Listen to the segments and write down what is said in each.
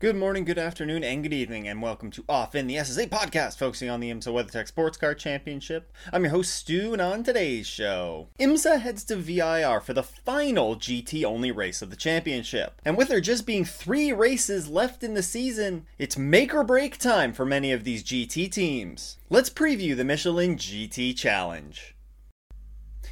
Good morning, good afternoon, and good evening, and welcome to Off in the Esses podcast, focusing on the IMSA WeatherTech Sports Car Championship. I'm your host, Stu, and on today's show, IMSA heads to VIR for the final GT only race of the championship. And with there just being three races left in the season, it's make or break time for many of these GT teams. Let's preview the Michelin GT Challenge.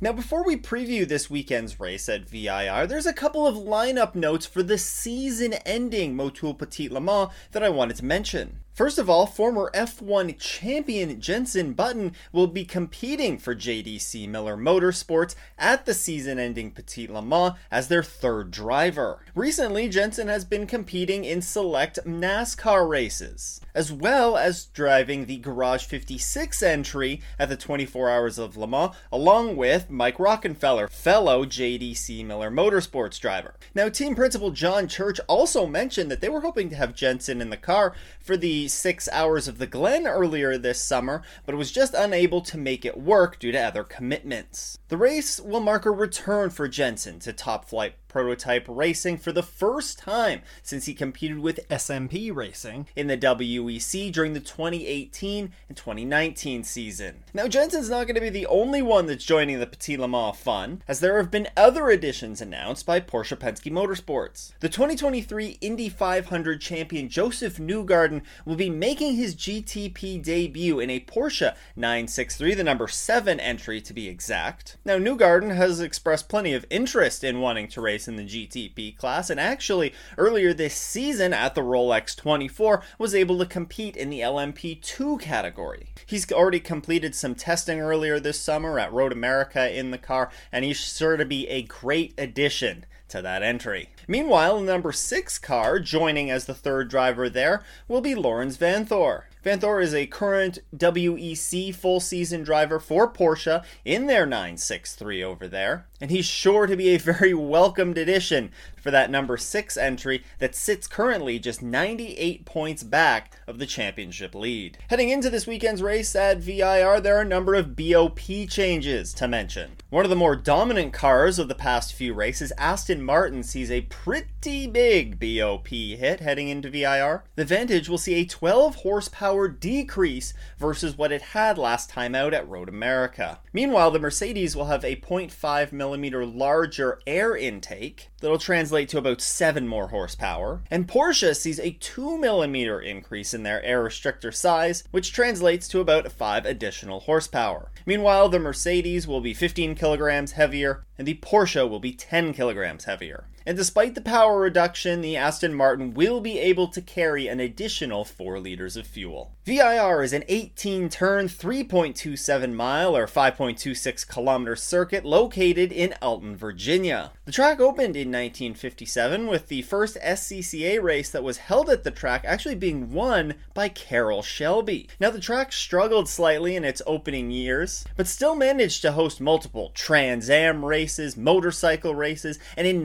Now, before we preview this weekend's race at VIR, there's a couple of lineup notes for the season ending Motul Petit Le Mans that I wanted to mention. First of all, former F1 champion Jenson Button will be competing for JDC Miller Motorsports at the season ending Petit Le Mans as their third driver. Recently, Jenson has been competing in select NASCAR races, as well as driving the Garage 56 entry at the 24 Hours of Le Mans, along with Mike Rockenfeller, fellow JDC Miller Motorsports driver. Now, team principal John Church also mentioned that they were hoping to have Jenson in the car for the six hours of the Glen earlier this summer, but was just unable to make it work due to other commitments. The race will mark a return for Jenson to top flight prototype racing for the first time since he competed with SMP Racing in the WEC during the 2018 and 2019 season. Now, Jenson's not going to be the only one that's joining the Petit Le Mans fun, as there have been other additions announced by Porsche Penske Motorsports. The 2023 Indy 500 champion Josef Newgarden will be making his GTP debut in a Porsche 963, the number 7 entry to be exact. Now, Newgarden has expressed plenty of interest in wanting to race in the GTP class, and actually, earlier this season at the Rolex 24, was able to compete in the LMP2 category. He's already completed some testing earlier this summer at Road America in the car, and he's sure to be a great addition to that entry. Meanwhile, the number 6 car, joining as the third driver there, will be Laurens Vanthoor. Vanthoor is a current WEC full season driver for Porsche in their 963 over there, and he's sure to be a very welcomed addition for that number 6 entry that sits currently just 98 points back of the championship lead. Heading into this weekend's race at VIR, there are a number of BOP changes to mention. One of the more dominant cars of the past few races, Aston Martin, sees a pretty big BOP hit heading into VIR. The Vantage will see a 12 horsepower decrease versus what it had last time out at Road America. Meanwhile, the Mercedes will have a 0.5 millimeter larger air intake that'll translate to about 7 more horsepower, and Porsche sees a 2 millimeter increase in their air restrictor size, which translates to about 5 additional horsepower. Meanwhile, the Mercedes will be 15 kilograms heavier, and the Porsche will be 10 kilograms heavier. And despite the power reduction, the Aston Martin will be able to carry an additional 4 liters of fuel. VIR is an 18 turn, 3.27 mile or 5.26 kilometer circuit located in Alton, Virginia. The track opened in 1957 with the first SCCA race that was held at the track actually being won by Carroll Shelby. Now, the track struggled slightly in its opening years, but still managed to host multiple Trans Am races, motorcycle races, and in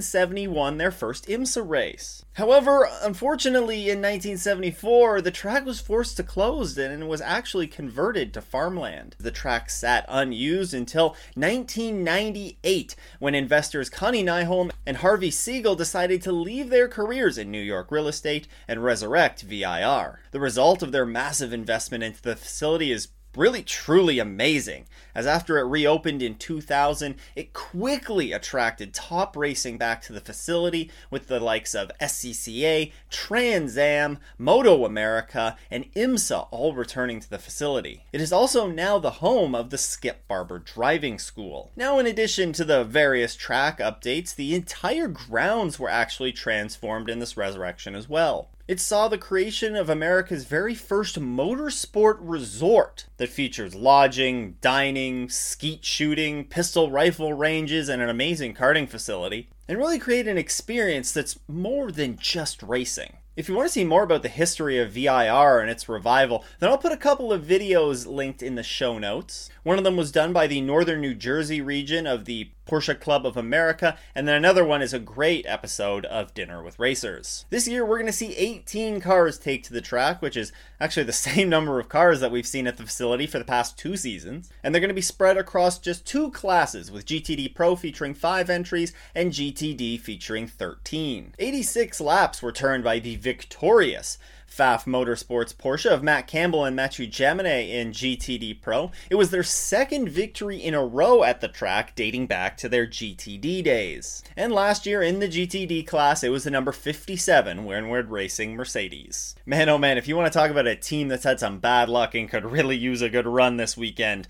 1971 their first IMSA race. However, unfortunately, in 1974, the track was forced to close and was actually converted to farmland. The track sat unused until 1998, when investors Connie Nyholm and Harvey Siegel decided to leave their careers in New York real estate and resurrect VIR. The result of their massive investment into the facility is really truly amazing, as after it reopened in 2000, it quickly attracted top racing back to the facility with the likes of SCCA, Trans Am, Moto America, and IMSA all returning to the facility. It is also now the home of the Skip Barber Driving School. Now, in addition to the various track updates, the entire grounds were actually transformed in this resurrection as well. It saw the creation of America's very first motorsport resort that features lodging, dining, skeet shooting, pistol rifle ranges, and an amazing karting facility, and really create an experience that's more than just racing. If you want to see more about the history of VIR and its revival, then I'll put a couple of videos linked in the show notes. One of them was done by the Northern New Jersey region of the Porsche Club of America, and then another one is a great episode of Dinner with Racers. This year, we're going to see 18 cars take to the track, which is actually the same number of cars that we've seen at the facility for the past two seasons, and they're going to be spread across just two classes, with GTD Pro featuring 5 entries and GTD featuring 13. 86 laps were turned by the victorious Pfaff Motorsports Porsche of Matt Campbell and Matthew Jaminet in GTD Pro. It was their second victory in a row at the track dating back to their GTD days. And last year in the GTD class, it was the number 57 Windward Racing Mercedes. Man, oh man, if you want to talk about a team that's had some bad luck and could really use a good run this weekend,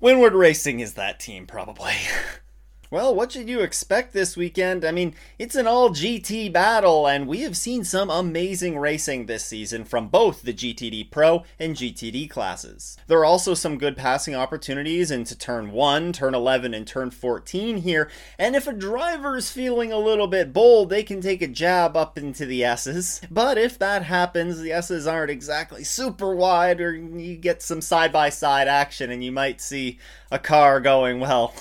Windward Racing is that team, probably. Well, what should you expect this weekend? I mean, it's an all GT battle, and we have seen some amazing racing this season from both the GTD Pro and GTD classes. There are also some good passing opportunities into turn 1, turn 11, and turn 14 here, and if a driver is feeling a little bit bold, they can take a jab up into the S's. But if that happens, the S's aren't exactly super wide, or you get some side by side action, and you might see a car going, well,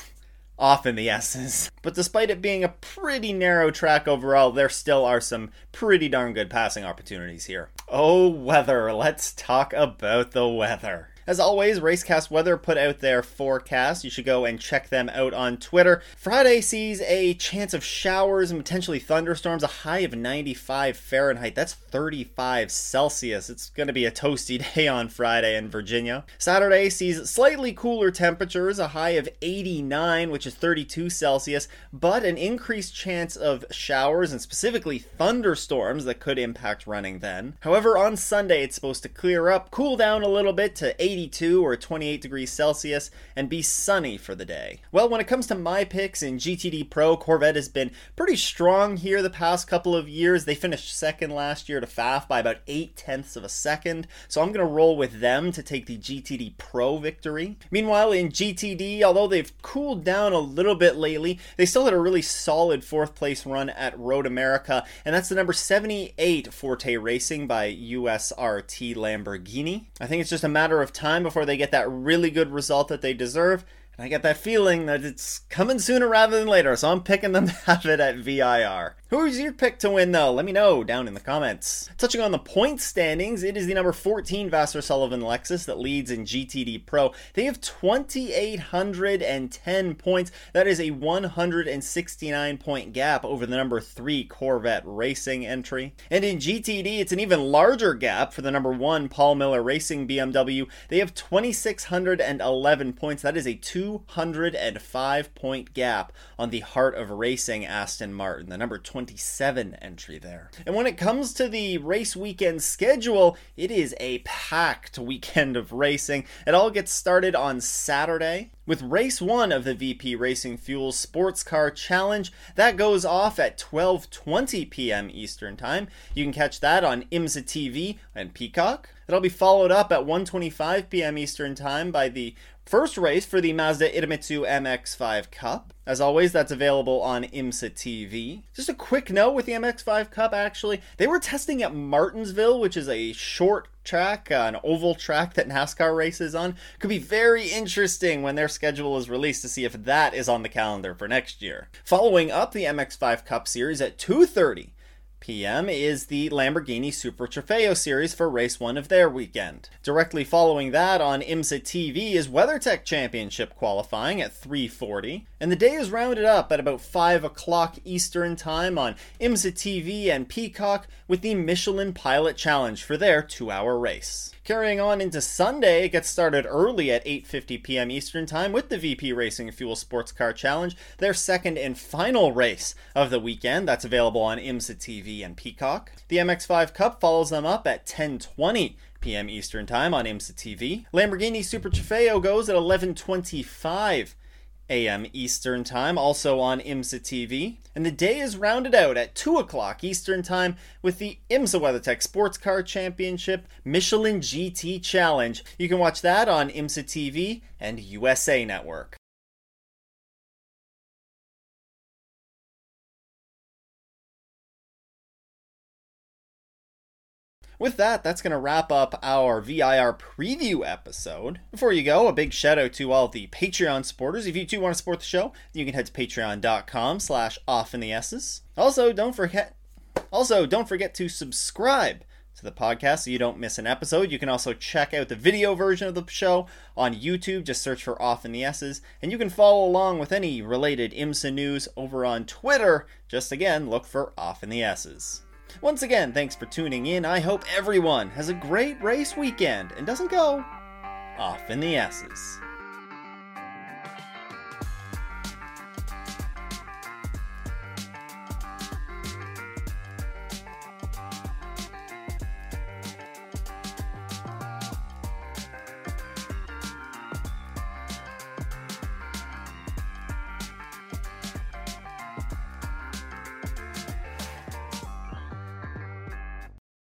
off in the S's. But despite it being a pretty narrow track overall, there still are some pretty darn good passing opportunities here. Oh, weather. Let's talk about the weather. As always, Racecast Weather put out their forecast. You should go and check them out on Twitter. Friday sees a chance of showers and potentially thunderstorms, a high of 95 Fahrenheit. That's 35 Celsius. It's going to be a toasty day on Friday in Virginia. Saturday sees slightly cooler temperatures, a high of 89, which is 32 Celsius, but an increased chance of showers and specifically thunderstorms that could impact running then. However, on Sunday, it's supposed to clear up, cool down a little bit to 80 82 or 28 degrees Celsius and be sunny for the day. Well, when it comes to my picks in GTD Pro, Corvette has been pretty strong here the past couple of years. They finished second last year to Pfaff by about 8 tenths of a second, so I'm going to roll with them to take the GTD Pro victory. Meanwhile, in GTD, although they've cooled down a little bit lately, they still had a really solid fourth place run at Road America, and that's the number 78 Forte Racing by USRT Lamborghini. I think it's just a matter of time time before they get that really good result that they deserve. And I get that feeling that it's coming sooner rather than later, so I'm picking them to have it at VIR. Who's your pick to win, though? Let me know down in the comments. Touching on the point standings, it is the number 14 Vasser Sullivan Lexus that leads in GTD Pro. They have 2,810 points. That is a 169 point gap over the number 3 Corvette Racing entry. And in GTD, it's an even larger gap for the number 1 Paul Miller Racing BMW. They have 2,611 points. That is a 205 point gap on the Heart of Racing Aston Martin, the number 20 27 entry there. And when it comes to the race weekend schedule, it is a packed weekend of racing. It all gets started on Saturday with race 1 of the VP Racing Fuel Sports Car Challenge. That goes off at 12:20 p.m. Eastern Time. You can catch that on IMSA TV and Peacock. It'll be followed up at 1:25 p.m. Eastern Time by the First race for the Mazda Idemitsu MX5 Cup. As always, that's available on IMSA TV. Just a quick note with the MX5 Cup, actually, they were testing at Martinsville, which is a short track, uh, an oval track that NASCAR races on. Could be very interesting when their schedule is released to see if that is on the calendar for next year. Following up the MX5 Cup series at 2:30 p.m. is the Lamborghini Super Trofeo Series for race one of their weekend. Directly following that on IMSA TV is WeatherTech Championship qualifying at 3:40, and the day is rounded up at about 5 o'clock Eastern Time on IMSA TV and Peacock with the Michelin Pilot Challenge for their two-hour race. Carrying on into Sunday, it gets started early at 8:50 p.m. Eastern Time with the VP Racing Fuel Sports Car Challenge, their second and final race of the weekend. That's available on IMSA TV and Peacock. The MX5 Cup follows them up at 10:20 p.m. Eastern Time on IMSA TV. Lamborghini Super Trofeo goes at 11:25 a.m. Eastern Time, also on IMSA TV. And the day is rounded out at 2 o'clock Eastern Time with the IMSA WeatherTech Sports Car Championship Michelin GT Challenge. You can watch that on IMSA TV and USA Network. With that, that's going to wrap up our VIR preview episode. Before you go, a big shout out to all the Patreon supporters. If you too want to support the show, you can head to patreon.com slash off in the Esses. Also, don't forget also, don't forget to subscribe to the podcast so you don't miss an episode. You can also check out the video version of the show on YouTube. Just search for Off in the Esses. And you can follow along with any related IMSA news over on Twitter. Just again, look for Off in the Esses. Once again, thanks for tuning in. I hope everyone has a great race weekend and doesn't go off in the S's.